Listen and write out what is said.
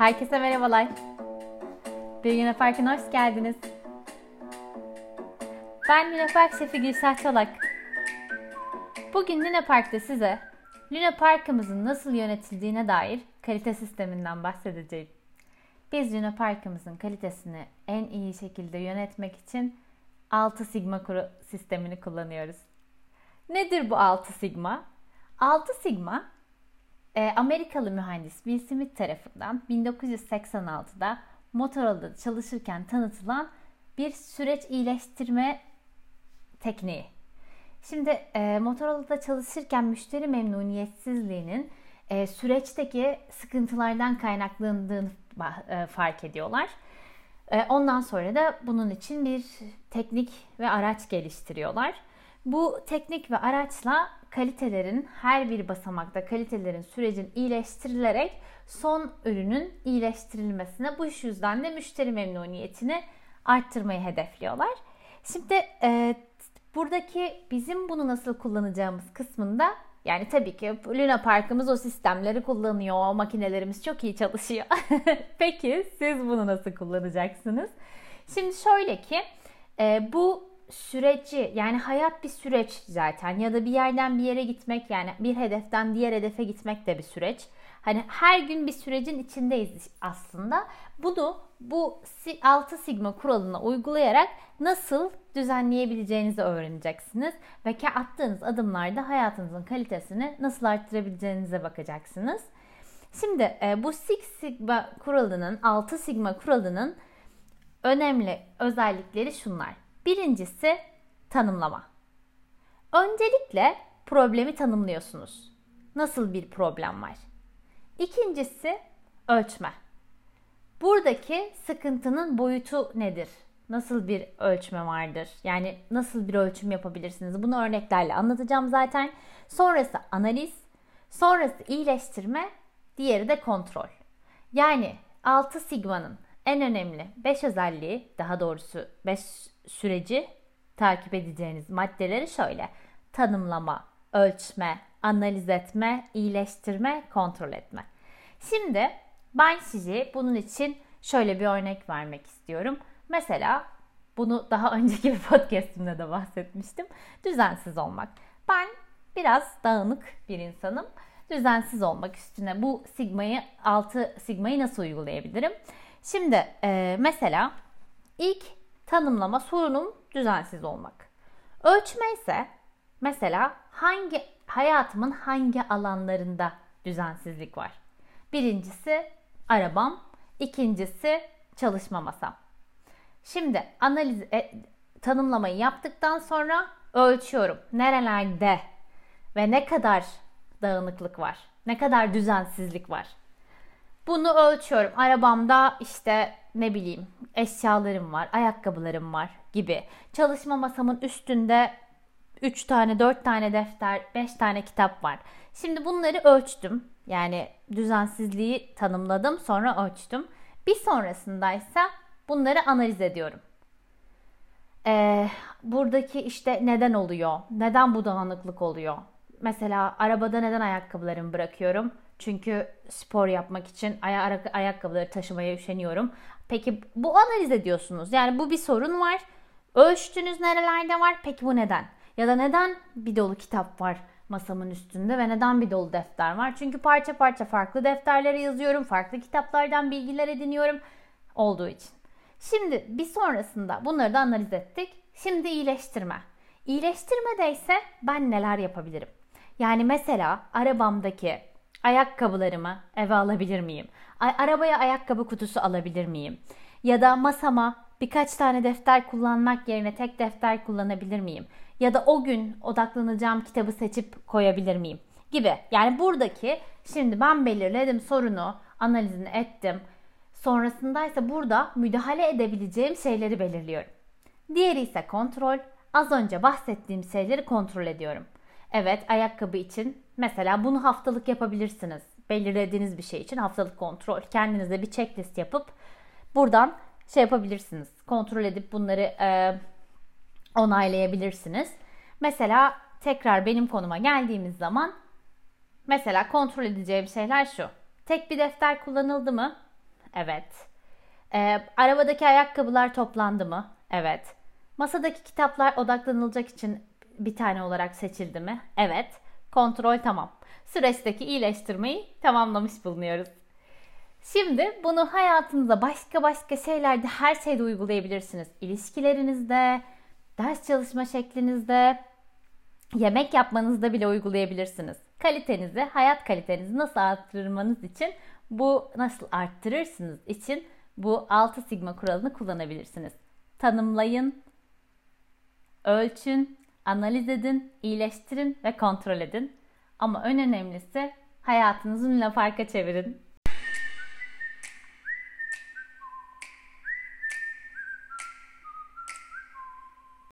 Herkese merhabalar. Bir Güne Parkı'na hoş geldiniz. Ben Luna Park şefi Gülşah Çolak. Bugün Luna Park'ta size Luna Park'ımızın nasıl yönetildiğine dair kalite sisteminden bahsedeceğim. Biz Luna Park'ımızın kalitesini en iyi şekilde yönetmek için 6 Sigma kuru sistemini kullanıyoruz. Nedir bu 6 Sigma? 6 Sigma e, Amerikalı mühendis Will Smith tarafından 1986'da Motorola'da çalışırken tanıtılan bir süreç iyileştirme tekniği. Şimdi e, Motorola'da çalışırken müşteri memnuniyetsizliğinin e, süreçteki sıkıntılardan kaynaklandığını e, fark ediyorlar. E, ondan sonra da bunun için bir teknik ve araç geliştiriyorlar. Bu teknik ve araçla kalitelerin her bir basamakta kalitelerin sürecin iyileştirilerek son ürünün iyileştirilmesine bu iş yüzden de müşteri memnuniyetini arttırmayı hedefliyorlar. Şimdi e, buradaki bizim bunu nasıl kullanacağımız kısmında yani tabii ki Luna Park'ımız o sistemleri kullanıyor. O makinelerimiz çok iyi çalışıyor. Peki siz bunu nasıl kullanacaksınız? Şimdi şöyle ki e, bu süreci yani hayat bir süreç zaten ya da bir yerden bir yere gitmek yani bir hedeften diğer hedefe gitmek de bir süreç. Hani her gün bir sürecin içindeyiz aslında. Bunu bu 6 sigma kuralına uygulayarak nasıl düzenleyebileceğinizi öğreneceksiniz ve attığınız adımlarda hayatınızın kalitesini nasıl arttırabileceğinize bakacaksınız. Şimdi e, bu Six Sigma kuralının, 6 Sigma kuralının önemli özellikleri şunlar. Birincisi tanımlama. Öncelikle problemi tanımlıyorsunuz. Nasıl bir problem var? İkincisi ölçme. Buradaki sıkıntının boyutu nedir? Nasıl bir ölçme vardır? Yani nasıl bir ölçüm yapabilirsiniz? Bunu örneklerle anlatacağım zaten. Sonrası analiz, sonrası iyileştirme, diğeri de kontrol. Yani 6 sigmanın en önemli 5 özelliği, daha doğrusu 5 süreci takip edeceğiniz maddeleri şöyle. Tanımlama, ölçme, analiz etme, iyileştirme, kontrol etme. Şimdi ben size bunun için şöyle bir örnek vermek istiyorum. Mesela bunu daha önceki bir podcastimde de bahsetmiştim. Düzensiz olmak. Ben biraz dağınık bir insanım. Düzensiz olmak üstüne bu sigmayı 6 sigmayı nasıl uygulayabilirim? Şimdi e, mesela ilk tanımlama sorunum düzensiz olmak. Ölçme ise mesela hangi hayatımın hangi alanlarında düzensizlik var? Birincisi arabam, ikincisi çalışma masam. Şimdi analiz e, tanımlamayı yaptıktan sonra ölçüyorum. Nerelerde ve ne kadar dağınıklık var? Ne kadar düzensizlik var? Bunu ölçüyorum. Arabamda işte ne bileyim eşyalarım var, ayakkabılarım var gibi. Çalışma masamın üstünde 3 tane, 4 tane defter, 5 tane kitap var. Şimdi bunları ölçtüm. Yani düzensizliği tanımladım, sonra ölçtüm. Bir sonrasındaysa bunları analiz ediyorum. Ee, buradaki işte neden oluyor? Neden bu dağınıklık oluyor? Mesela arabada neden ayakkabılarımı bırakıyorum? Çünkü spor yapmak için ay- ayakkabıları taşımaya üşeniyorum. Peki bu analiz ediyorsunuz. Yani bu bir sorun var. Ölçtünüz nerelerde var. Peki bu neden? Ya da neden bir dolu kitap var masamın üstünde ve neden bir dolu defter var? Çünkü parça parça farklı defterlere yazıyorum. Farklı kitaplardan bilgiler ediniyorum olduğu için. Şimdi bir sonrasında bunları da analiz ettik. Şimdi iyileştirme. İyileştirmede ise ben neler yapabilirim? Yani mesela arabamdaki Ayakkabılarımı eve alabilir miyim? Arabaya ayakkabı kutusu alabilir miyim? Ya da masama birkaç tane defter kullanmak yerine tek defter kullanabilir miyim? Ya da o gün odaklanacağım kitabı seçip koyabilir miyim? Gibi. Yani buradaki şimdi ben belirledim sorunu, analizini ettim. Sonrasında ise burada müdahale edebileceğim şeyleri belirliyorum. Diğeri ise kontrol. Az önce bahsettiğim şeyleri kontrol ediyorum. Evet ayakkabı için mesela bunu haftalık yapabilirsiniz. Belirlediğiniz bir şey için haftalık kontrol. Kendinize bir checklist yapıp buradan şey yapabilirsiniz. Kontrol edip bunları e, onaylayabilirsiniz. Mesela tekrar benim konuma geldiğimiz zaman mesela kontrol edeceğim şeyler şu. Tek bir defter kullanıldı mı? Evet. Ee, arabadaki ayakkabılar toplandı mı? Evet. Masadaki kitaplar odaklanılacak için bir tane olarak seçildi mi? Evet. Kontrol tamam. Süreçteki iyileştirmeyi tamamlamış bulunuyoruz. Şimdi bunu hayatınızda başka başka şeylerde her şeyde uygulayabilirsiniz. İlişkilerinizde, ders çalışma şeklinizde, yemek yapmanızda bile uygulayabilirsiniz. Kalitenizi, hayat kalitenizi nasıl arttırmanız için bu nasıl arttırırsınız için bu 6 sigma kuralını kullanabilirsiniz. Tanımlayın, ölçün, analiz edin, iyileştirin ve kontrol edin. Ama en önemlisi hayatınızı Luna Park'a çevirin.